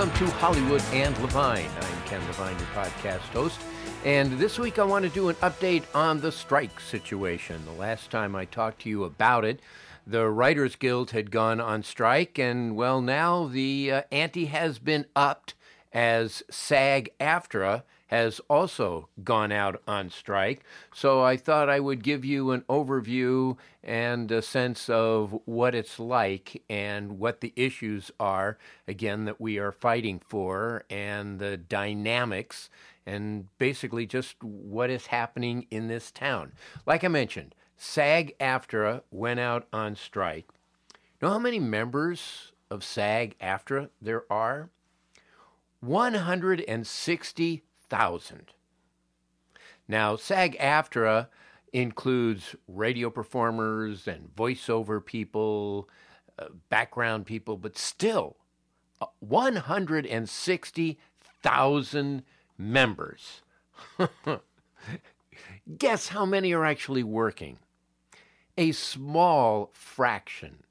Welcome to Hollywood and Levine. I'm Ken Levine, your podcast host. And this week I want to do an update on the strike situation. The last time I talked to you about it, the Writers Guild had gone on strike, and well, now the uh, ante has been upped as SAG AFTRA has also gone out on strike. So I thought I would give you an overview and a sense of what it's like and what the issues are, again, that we are fighting for, and the dynamics, and basically just what is happening in this town. Like I mentioned, SAG AFTRA went out on strike. Know how many members of SAG AFTRA there are? 160 thousand. Now, SAG AFTRA includes radio performers and voiceover people, uh, background people, but still, uh, 160,000 members. Guess how many are actually working? A small fraction.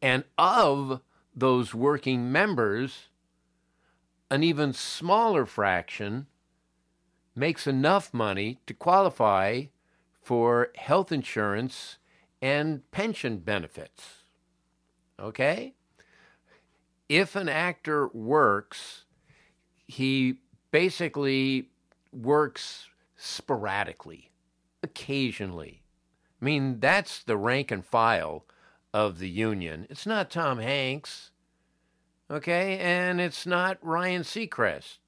And of those working members, an even smaller fraction makes enough money to qualify for health insurance and pension benefits. Okay? If an actor works, he basically works sporadically, occasionally. I mean, that's the rank and file of the union. It's not Tom Hanks, okay? And it's not Ryan Seacrest.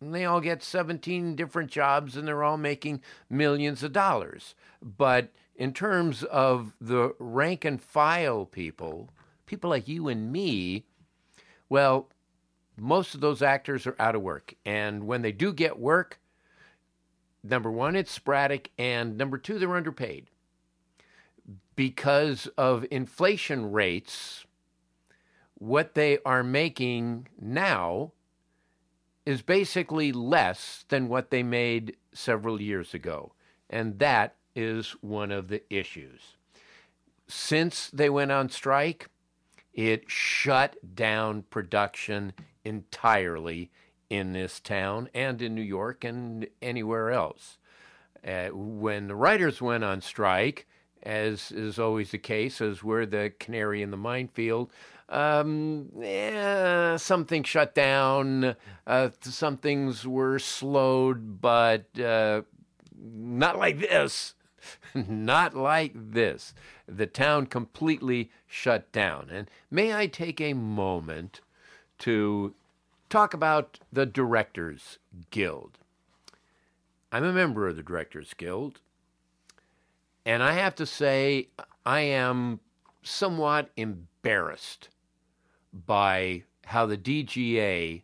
And they all get 17 different jobs and they're all making millions of dollars. But in terms of the rank and file people, people like you and me, well, most of those actors are out of work. And when they do get work, number one, it's sporadic, and number two, they're underpaid. Because of inflation rates, what they are making now is basically less than what they made several years ago. And that is one of the issues. Since they went on strike, it shut down production entirely in this town and in New York and anywhere else. Uh, when the writers went on strike, as is always the case, as we're the canary in the minefield, um, yeah, shut down, uh, some things were slowed, but uh, not like this. not like this. The town completely shut down. And may I take a moment to talk about the Directors Guild? I'm a member of the Directors Guild, and I have to say, I am somewhat embarrassed by how the DGA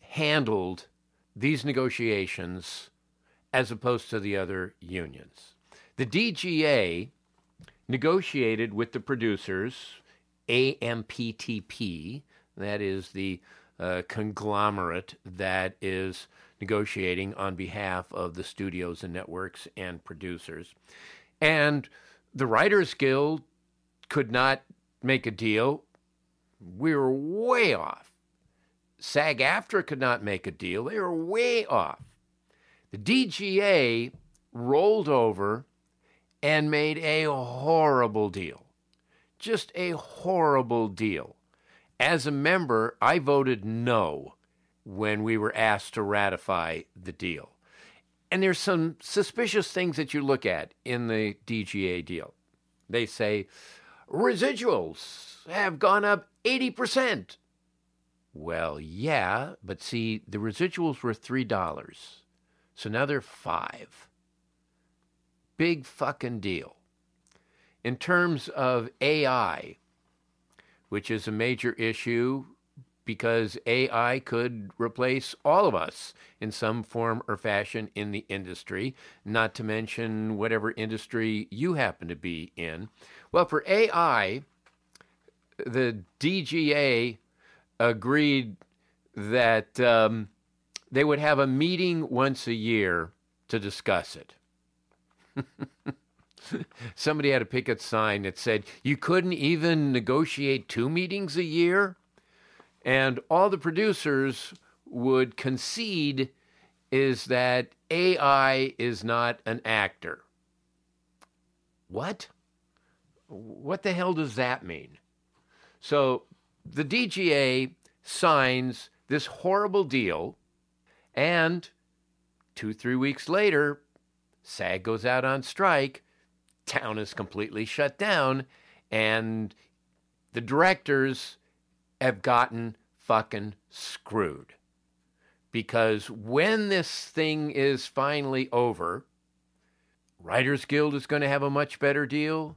handled these negotiations as opposed to the other unions. The DGA negotiated with the producers, AMPTP, that is the uh, conglomerate that is negotiating on behalf of the studios and networks and producers. And the Writers Guild could not make a deal we were way off. SAG AFTRA could not make a deal. They were way off. The DGA rolled over and made a horrible deal. Just a horrible deal. As a member, I voted no when we were asked to ratify the deal. And there's some suspicious things that you look at in the DGA deal. They say residuals have gone up 80%. Well, yeah, but see, the residuals were $3. So now they're 5. Big fucking deal. In terms of AI, which is a major issue because AI could replace all of us in some form or fashion in the industry, not to mention whatever industry you happen to be in. Well, for AI, the DGA agreed that um, they would have a meeting once a year to discuss it. Somebody had a picket sign that said, You couldn't even negotiate two meetings a year? And all the producers would concede is that AI is not an actor. What? What the hell does that mean? So the DGA signs this horrible deal, and two, three weeks later, SAG goes out on strike, town is completely shut down, and the directors have gotten fucking screwed. Because when this thing is finally over, Writers Guild is going to have a much better deal.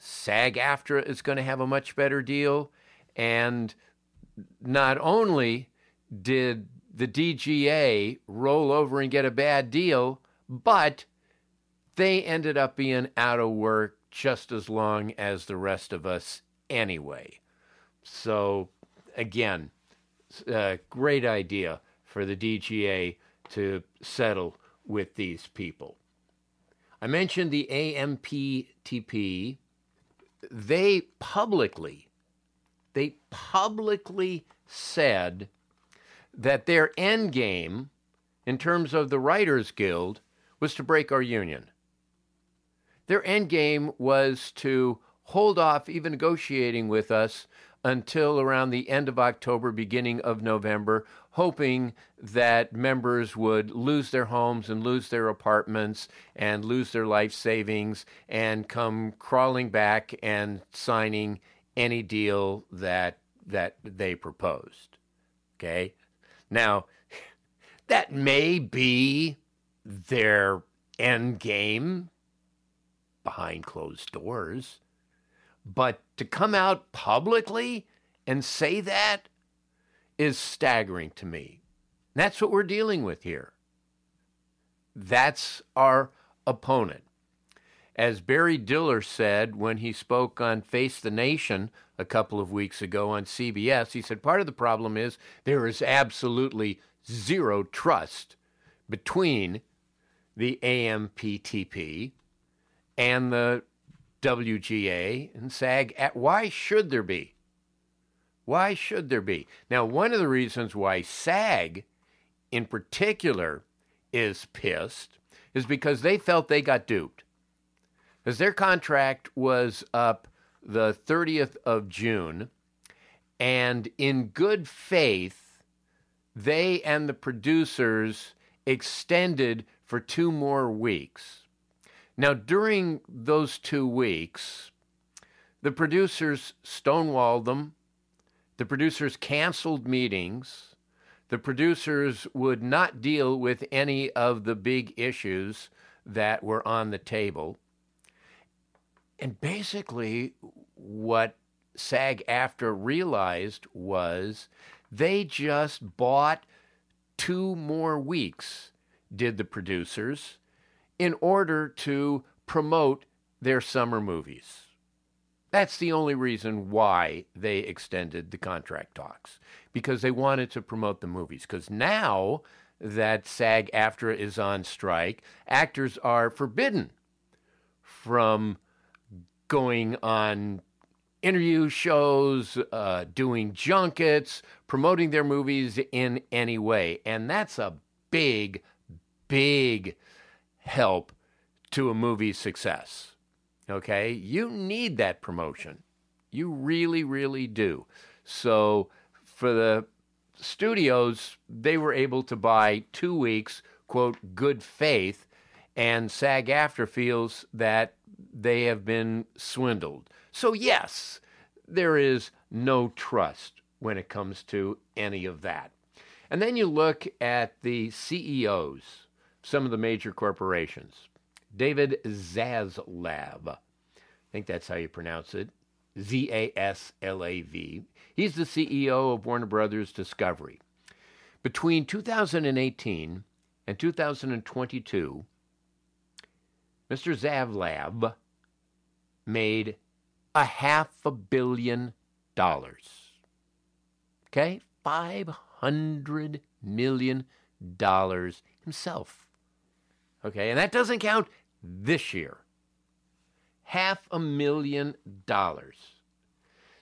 SAG AFTRA is going to have a much better deal. And not only did the DGA roll over and get a bad deal, but they ended up being out of work just as long as the rest of us anyway. So, again, a uh, great idea for the DGA to settle with these people. I mentioned the AMPTP. They publicly, they publicly said that their end game in terms of the Writers Guild was to break our union. Their end game was to hold off even negotiating with us until around the end of October, beginning of November, hoping that members would lose their homes and lose their apartments and lose their life savings and come crawling back and signing any deal that that they proposed. Okay? Now, that may be their end game behind closed doors. But to come out publicly and say that is staggering to me. That's what we're dealing with here. That's our opponent. As Barry Diller said when he spoke on Face the Nation a couple of weeks ago on CBS, he said part of the problem is there is absolutely zero trust between the AMPTP and the WGA and SAG. at Why should there be? Why should there be? Now, one of the reasons why SAG in particular is pissed is because they felt they got duped. Because their contract was up the 30th of June, and in good faith, they and the producers extended for two more weeks. Now, during those two weeks, the producers stonewalled them. The producers canceled meetings. The producers would not deal with any of the big issues that were on the table. And basically, what SAG AFTRA realized was they just bought two more weeks, did the producers in order to promote their summer movies. That's the only reason why they extended the contract talks, because they wanted to promote the movies. Because now that SAG AFTRA is on strike, actors are forbidden from going on interview shows, uh, doing junkets, promoting their movies in any way. And that's a big, big help to a movie's success. Okay? You need that promotion. You really, really do. So for the studios, they were able to buy two weeks, quote, good faith, and SAG AFTRA feels that they have been swindled. So, yes, there is no trust when it comes to any of that. And then you look at the CEOs, some of the major corporations. David Zaslav, I think that's how you pronounce it, Z A S L A V. He's the CEO of Warner Brothers Discovery. Between 2018 and 2022, Mr. Zaslav made a half a billion dollars. Okay? $500 million himself. Okay? And that doesn't count this year. Half a million dollars.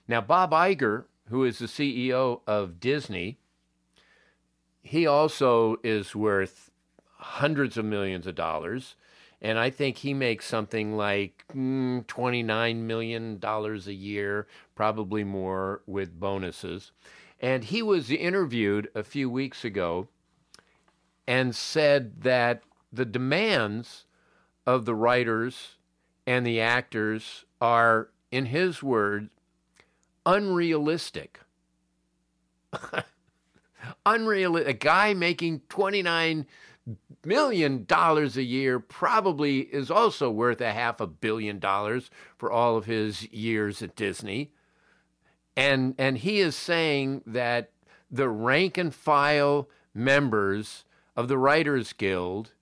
Now, Bob Iger, who is the CEO of Disney, he also is worth hundreds of millions of dollars and I think he makes something like mm, $29 million a year, probably more with bonuses. And he was interviewed a few weeks ago and said that the demands of the writers and the actors are, in his words, unrealistic. Unrealistic. A guy making 29 million dollars a year probably is also worth a half a billion dollars for all of his years at Disney. And and he is saying that the rank and file members of the Writers Guild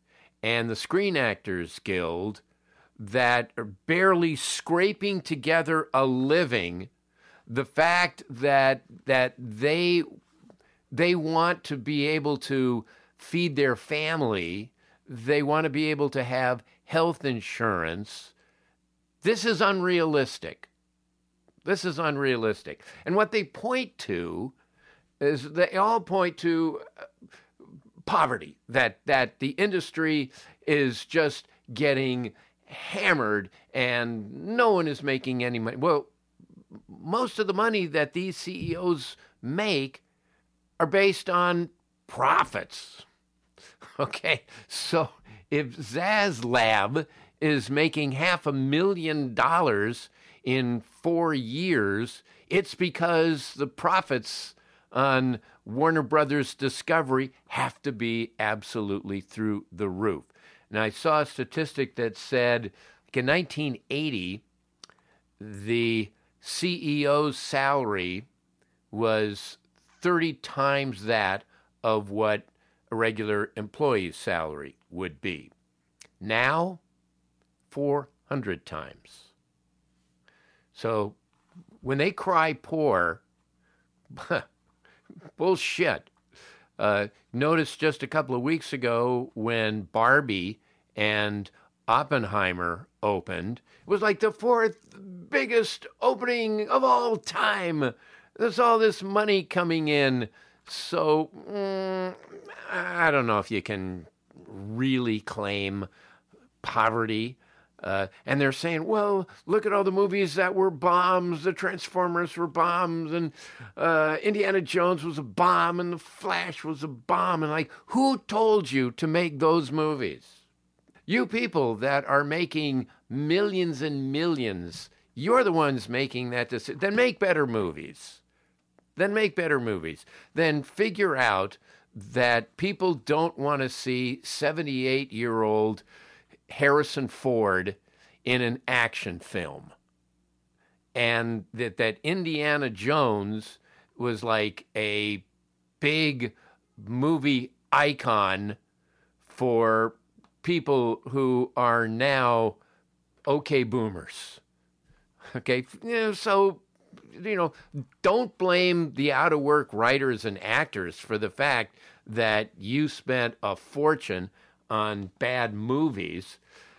and the Screen Actors Guild that are barely scraping together a living the fact that that they they want to be able to feed their family. They want to be able to have health insurance. This is unrealistic. This is unrealistic. And what they point to is they all point to uh, poverty, that, that the industry is just getting hammered and no one is making any money. Well, most of the money that these CEOs make are based on profits. Okay, so if Zaslav is making half a million dollars in four years, it's because the profits on Warner Brothers Discovery have to be absolutely through the roof. And I saw a statistic that said like in 1980, the CEO's salary was 30 times that of what a regular employee's salary would be. Now, 400 times. So when they cry poor, bullshit. Uh, notice just a couple of weeks ago when Barbie and Oppenheimer opened, it was like the fourth biggest opening of all time. There's all this money coming in. So mm, I don't know if you can really claim poverty. Uh, and they're saying, well, look at all the movies that were bombs. The Transformers were bombs, and uh, Indiana Jones was a bomb, and The Flash was a bomb. And like, who told you to make those movies? You people that are making millions and millions, you're the ones making that decision. Then make better movies. Then make better movies. Then figure out that people don't want to see 78 year old Harrison Ford in an action film. And that, that Indiana Jones was like a big movie icon for people who are now okay boomers. Okay, you know, so you know, don't blame the out of work writers and actors for the fact that you spent a fortune on bad movies.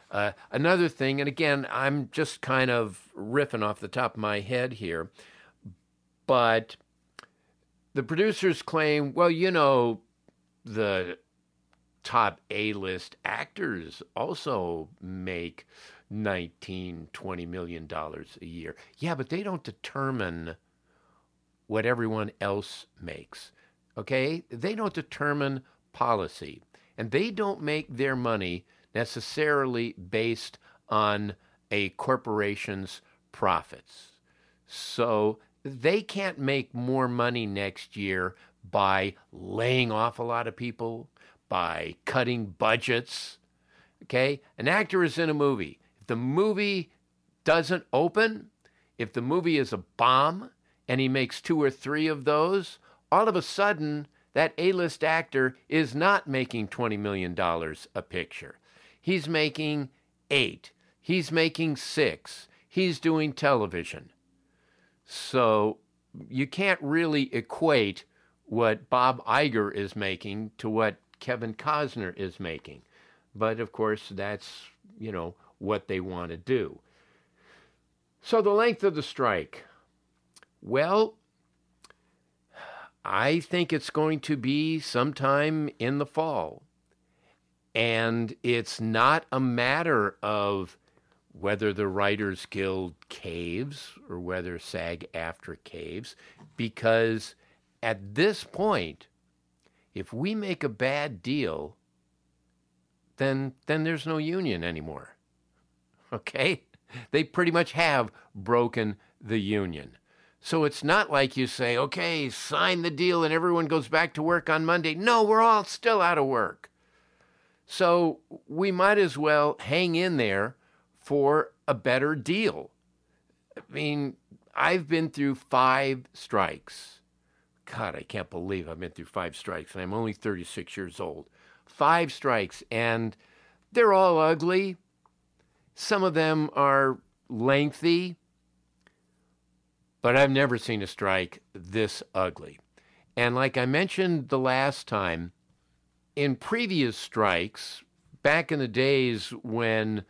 Uh, another thing, and again, I'm just kind of riffing off the top of my head here, but the producers claim, well, you know, the top A-list actors also make 19, 20 million dollars a year. Yeah, but they don't determine what everyone else makes. Okay? They don't determine policy. And they don't make their money necessarily based on a corporation's profits. So they can't make more money next year by laying off a lot of people, by cutting budgets. Okay? An actor is in a movie. If the movie doesn't open, if the movie is a bomb and he makes two or three of those, all of a sudden that A list actor is not making $20 million a picture. He's making eight. He's making six. He's doing television. So you can't really equate what Bob Iger is making to what Kevin Costner is making. But of course, that's, you know, what they want to do. So the length of the strike. Well, I think it's going to be sometime in the fall. And it's not a matter of whether the Writers Guild caves or whether SAG AFTRA caves, because at this point, if we make a bad deal, then then there's no union anymore. Okay? They pretty much have broken the union. So it's not like you say, okay, sign the deal and everyone goes back to work on Monday. No, we're all still out of work. So we might as well hang in there for a better deal. I mean, I've been through five strikes. God, I can't believe I've been through five strikes, and I'm only 36 years old. Five strikes, and they're all ugly. Some of them are lengthy, but I've never seen a strike this ugly. And like I mentioned the last time, in previous strikes, back in the days when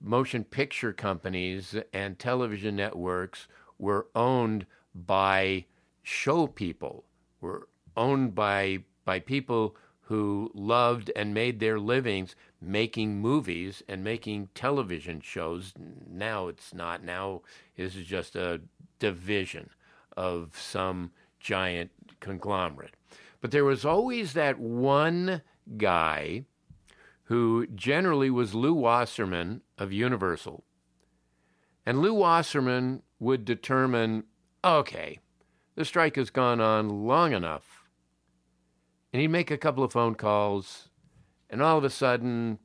motion picture companies and television networks were owned by show people, were owned by by people who loved and made their livings making movies and making television shows. Now it's not. Now this is just a division of some giant conglomerate. But there was always that one guy who generally was Lew Wasserman of Universal. And Lew Wasserman would determine okay, the strike has gone on long enough. And he'd make a couple of phone calls, and all of a sudden,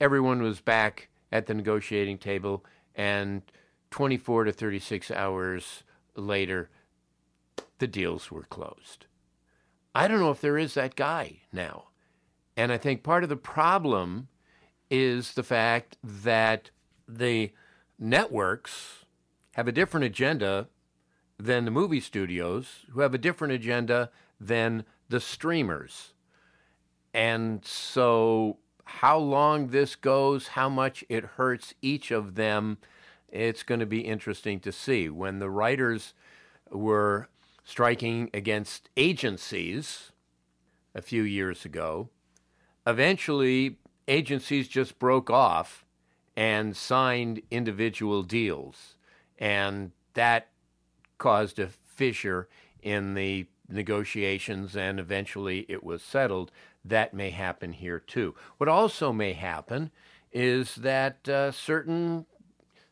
everyone was back at the negotiating table, and 24 to 36 hours later, the deals were closed. I don't know if there is that guy now. And I think part of the problem is the fact that the networks have a different agenda than the movie studios, who have a different agenda than the streamers. And so, how long this goes, how much it hurts each of them, it's going to be interesting to see. When the writers were striking against agencies a few years ago, eventually agencies just broke off and signed individual deals. And that caused a fissure in the negotiations, and eventually it was settled. That may happen here too. What also may happen is that uh, certain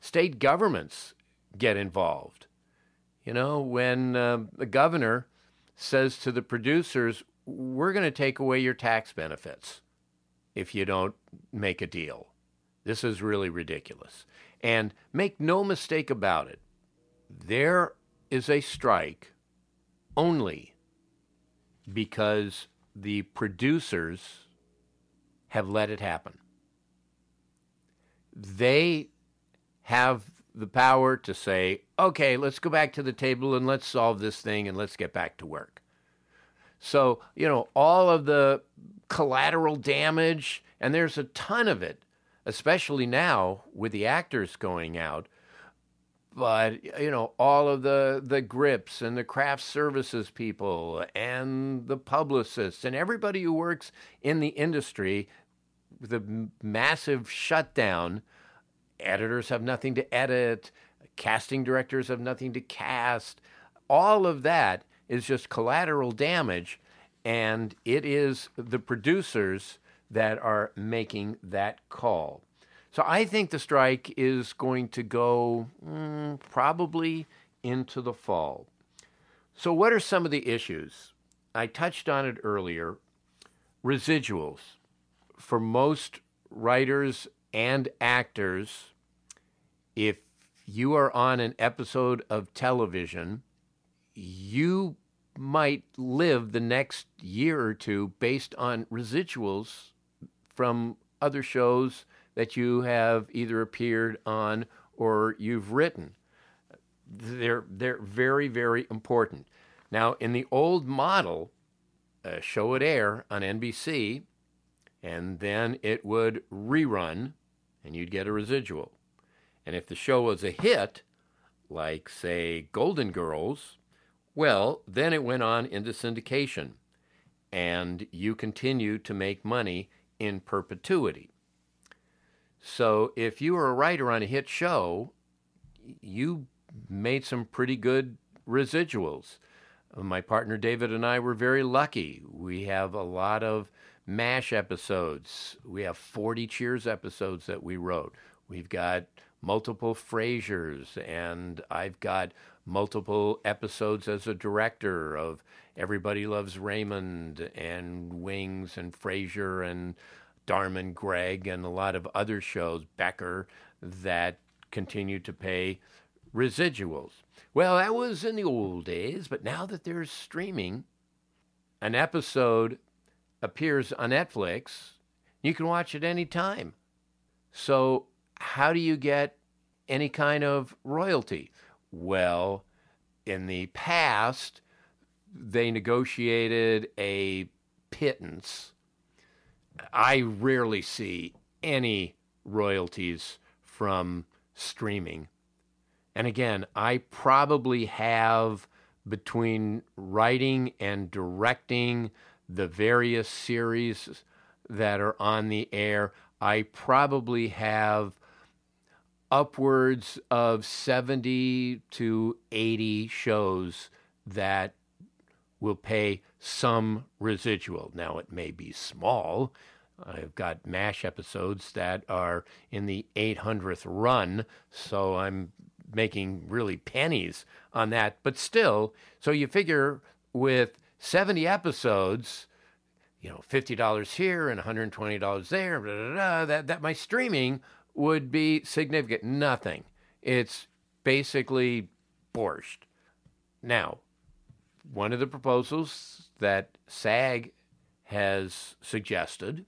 state governments get involved. You know, when uh, the governor says to the producers, we're going to take away your tax benefits if you don't make a deal. This is really ridiculous. And make no mistake about it, there is a strike only because the producers have let it happen. They have the power to say, okay, let's go back to the table and let's solve this thing and let's get back to work. So, you know, all of the collateral damage, and there's a ton of it, especially now with the actors going out. but you know all of the the grips and the craft services people and the publicists and everybody who works in the industry the massive shutdown editors have nothing to edit casting directors have nothing to cast all of that is just collateral damage and it is the producers that are making that call so I think the strike is going to go mm, probably into the fall. So, what are some of the issues? I touched on it earlier. Residuals. For most writers and actors, if you are on an episode of television, you might live the next year or two based on residuals from other shows that you have either appeared on or you've written. They're, they're very, very important. Now, in the old model, show would air on NBC, and then it would rerun, and you'd get a residual. And if the show was a hit, like, say, Golden Girls, well, then it went on into syndication, and you continue to make money in perpetuity. So if you were a writer on a hit show, you made some pretty good residuals. My partner David and I were very lucky. We have a lot of MASH episodes. We have 40 Cheers episodes that we wrote. We've got multiple Frasiers, and I've got multiple episodes as a director of Everybody Loves Raymond and Wings and Frasier and Dharma and Greg and a lot of other shows, Becker, that continue to pay residuals. Well, that was in the old days, but now that there's streaming, an episode appears on Netflix, you can watch it any time. So, how do you get any kind of royalty? Well, in the past, they negotiated a pittance I rarely see any royalties from streaming. And again, I probably have between writing and directing the various series that are on the air, I probably have upwards of 70 to 80 shows that will pay some residual. Now, it may be small. I've got MASH episodes that are in the 800th run, so I'm making really pennies on that. But still, so you figure with 70 episodes, you know, $50 here and $120 there, blah, blah, blah, that, that my streaming would be significant. Nothing. It's basically borscht. Now, one of the proposals that SAG has suggested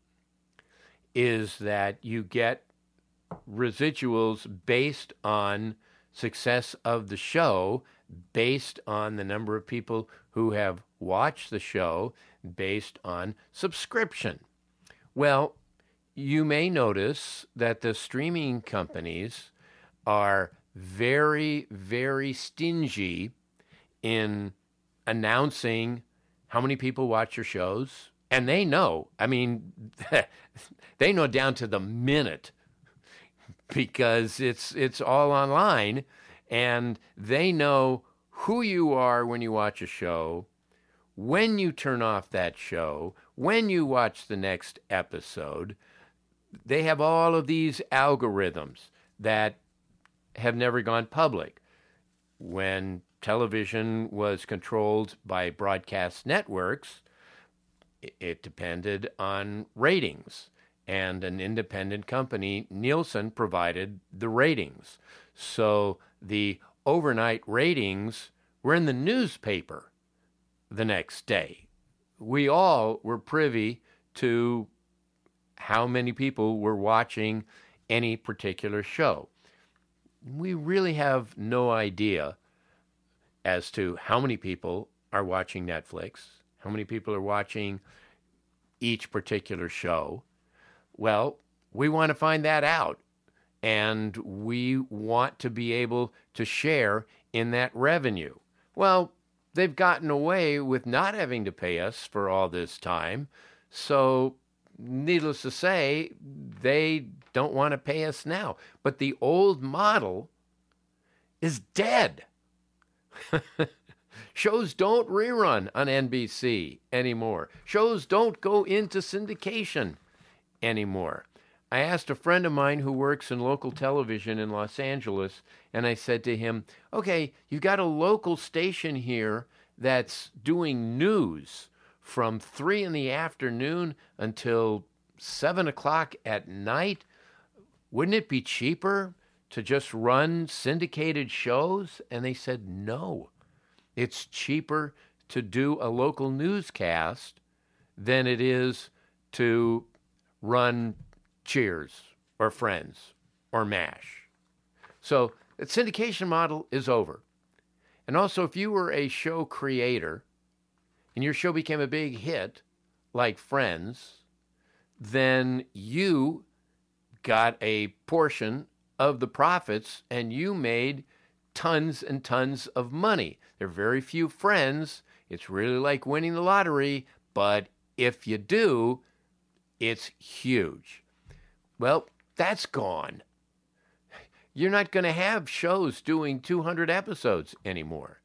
is that you get residuals based on success of the show, based on the number of people who have watched the show, based on subscription. Well, you may notice that the streaming companies are very, very stingy in announcing how many people watch your shows. And they know, I mean, they know down to the minute because it's it's all online and they know who you are when you watch a show, when you turn off that show, when you watch the next episode. They have all of these algorithms that have never gone public. When television was controlled by broadcast networks, it depended on ratings. And an independent company, Nielsen, provided the ratings. So the overnight ratings were in the newspaper the next day. We all were privy to how many people were watching any particular show. We really have no idea as to how many people are watching Netflix, how many people are watching each particular show. Well, we want to find that out. and we want to be able to share in that revenue. Well, they've gotten away with not having to pay us for all this time. So, needless to say, they don't want to pay us now. But the old model is dead. Shows don't rerun on NBC anymore. Shows don't go into syndication anymore. I asked a friend of mine who works in local television in Los Angeles, and I said to him, Okay, you've got a local station here that's doing news from three in the afternoon until seven o'clock at night. Wouldn't it be cheaper to just run syndicated shows? And they said, No. It's cheaper to do a local newscast than it is to run Cheers or Friends or MASH. So the syndication model is over. And also, if you were a show creator and your show became a big hit, like Friends, then you got a portion of the profits and you made tons and tons of money. There are very few friends. It's really like winning the lottery, but if you do, it's huge. Well, that's gone. You're not going to have shows doing 200 episodes anymore.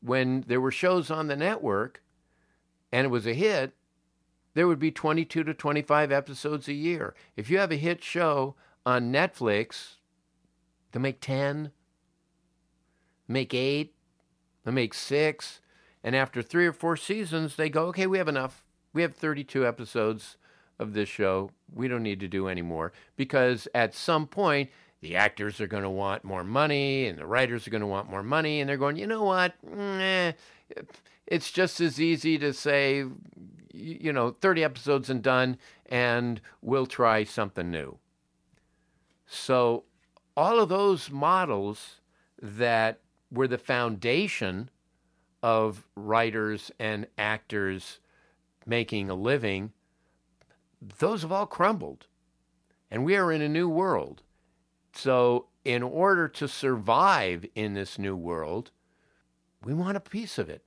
When there were shows on the network and it was a hit, there would be 22 to 25 episodes a year. If you have a hit show on Netflix, they make 10, make eight, they make six, and after three or four seasons, they go, okay, we have enough. We have 32 episodes of this show. We don't need to do any more because at some point, the actors are going to want more money and the writers are going to want more money, and they're going, you know what? Eh, it's just as easy to say, you know, 30 episodes and done, and we'll try something new. So, all of those models that were the foundation of writers and actors making a living, those have all crumbled. And we are in a new world. So, in order to survive in this new world, we want a piece of it.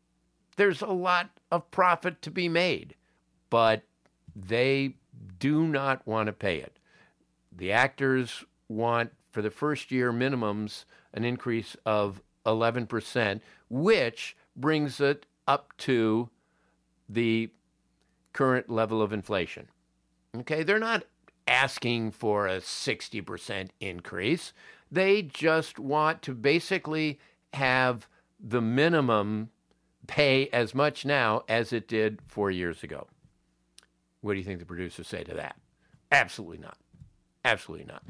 There's a lot of profit to be made, but they do not want to pay it. The actors want, for the first year minimums, an increase of 11%, which brings it up to the current level of inflation. Okay, they're not asking for a 60% increase. They just want to basically have the minimum pay as much now as it did four years ago. What do you think the producers say to that? Absolutely not. Absolutely not.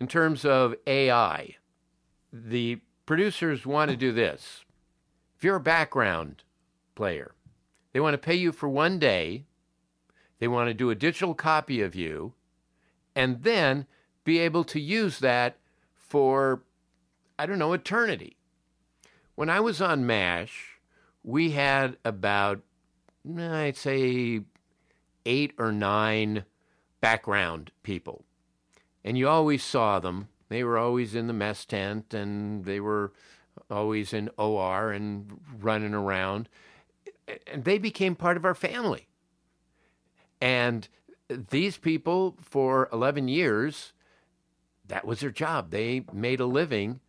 In terms of AI, the producers want to do this. If you're a background player, they want to pay you for one day, they want to do a digital copy of you, and then be able to use that for, I don't know, eternity. When I was on MASH, we had about, I'd say, eight or nine background people. And you always saw them they were always in the mess tent and they were always in OR and running around. And they became part of our family. And these people, for 11 years, that was their job. They made a living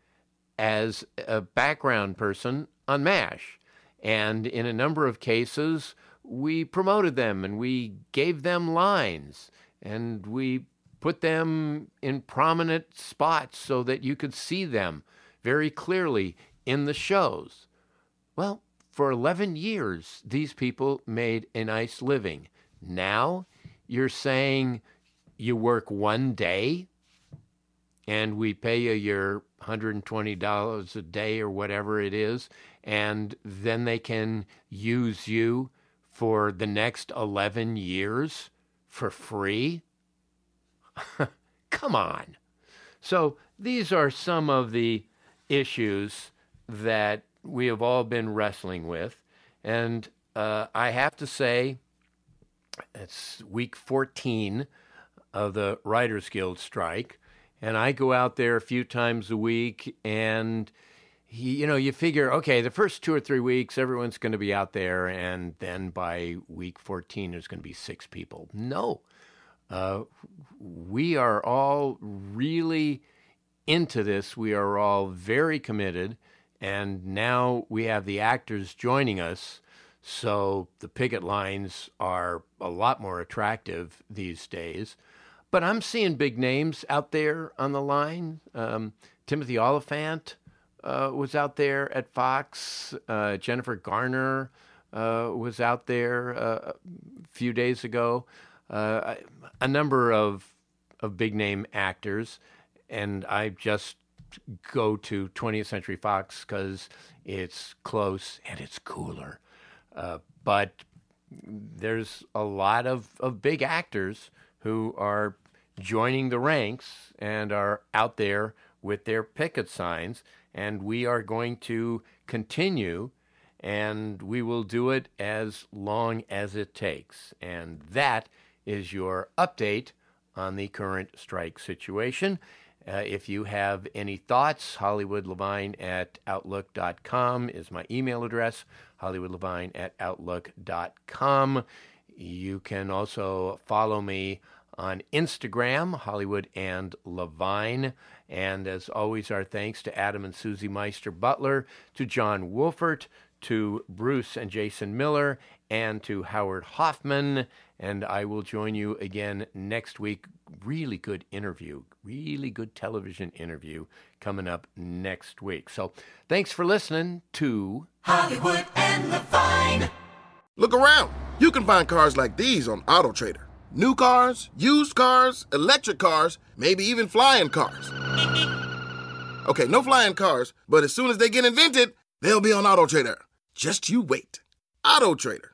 as a background person on MASH. And in a number of cases, we promoted them and we gave them lines and we put them in prominent spots so that you could see them very clearly in the shows. Well, for 11 years, these people made a nice living. Now you're saying you work one day and we pay you your $120 a day or whatever it is, and then they can use you for the next 11 years for free? Come on. So these are some of the issues that we have all been wrestling with. And uh, I have to say, it's week 14 of the Writers Guild strike. and I go out there a few times a week, and he, you know, you figure, okay, the first two or three weeks, everyone's going to be out there, and then by week 14, there's going to be six people. No, uh, we are all really into this. We are all very committed, and now we have the actors joining us. So the picket lines are a lot more attractive these days. But I'm seeing big names out there on the line. Um, Timothy Olyphant uh, was out there at Fox. Uh, Jennifer Garner uh, was out there uh, a few days ago. Uh, a number of of big name actors, and I just go to 20th Century Fox because it's close and it's cooler. Uh, but there's a lot of, of big actors who are joining the ranks and are out there with their picket signs. And we are going to continue and we will do it as long as it takes. And that is your update on the current strike situation. Uh, if you have any thoughts, Hollywood Levine at Outlook.com is my email address, Hollywood Levine at Outlook.com. You can also follow me on Instagram, Hollywood and Levine. And as always, our thanks to Adam and Susie Meister Butler, to John Wolfert, to Bruce and Jason Miller, and to Howard Hoffman. And I will join you again next week. Really good interview, really good television interview coming up next week. So thanks for listening to Hollywood and Levine. Look around. You can find cars like these on AutoTrader. New cars, used cars, electric cars, maybe even flying cars. Okay, no flying cars, but as soon as they get invented, they'll be on AutoTrader. Just you wait. AutoTrader.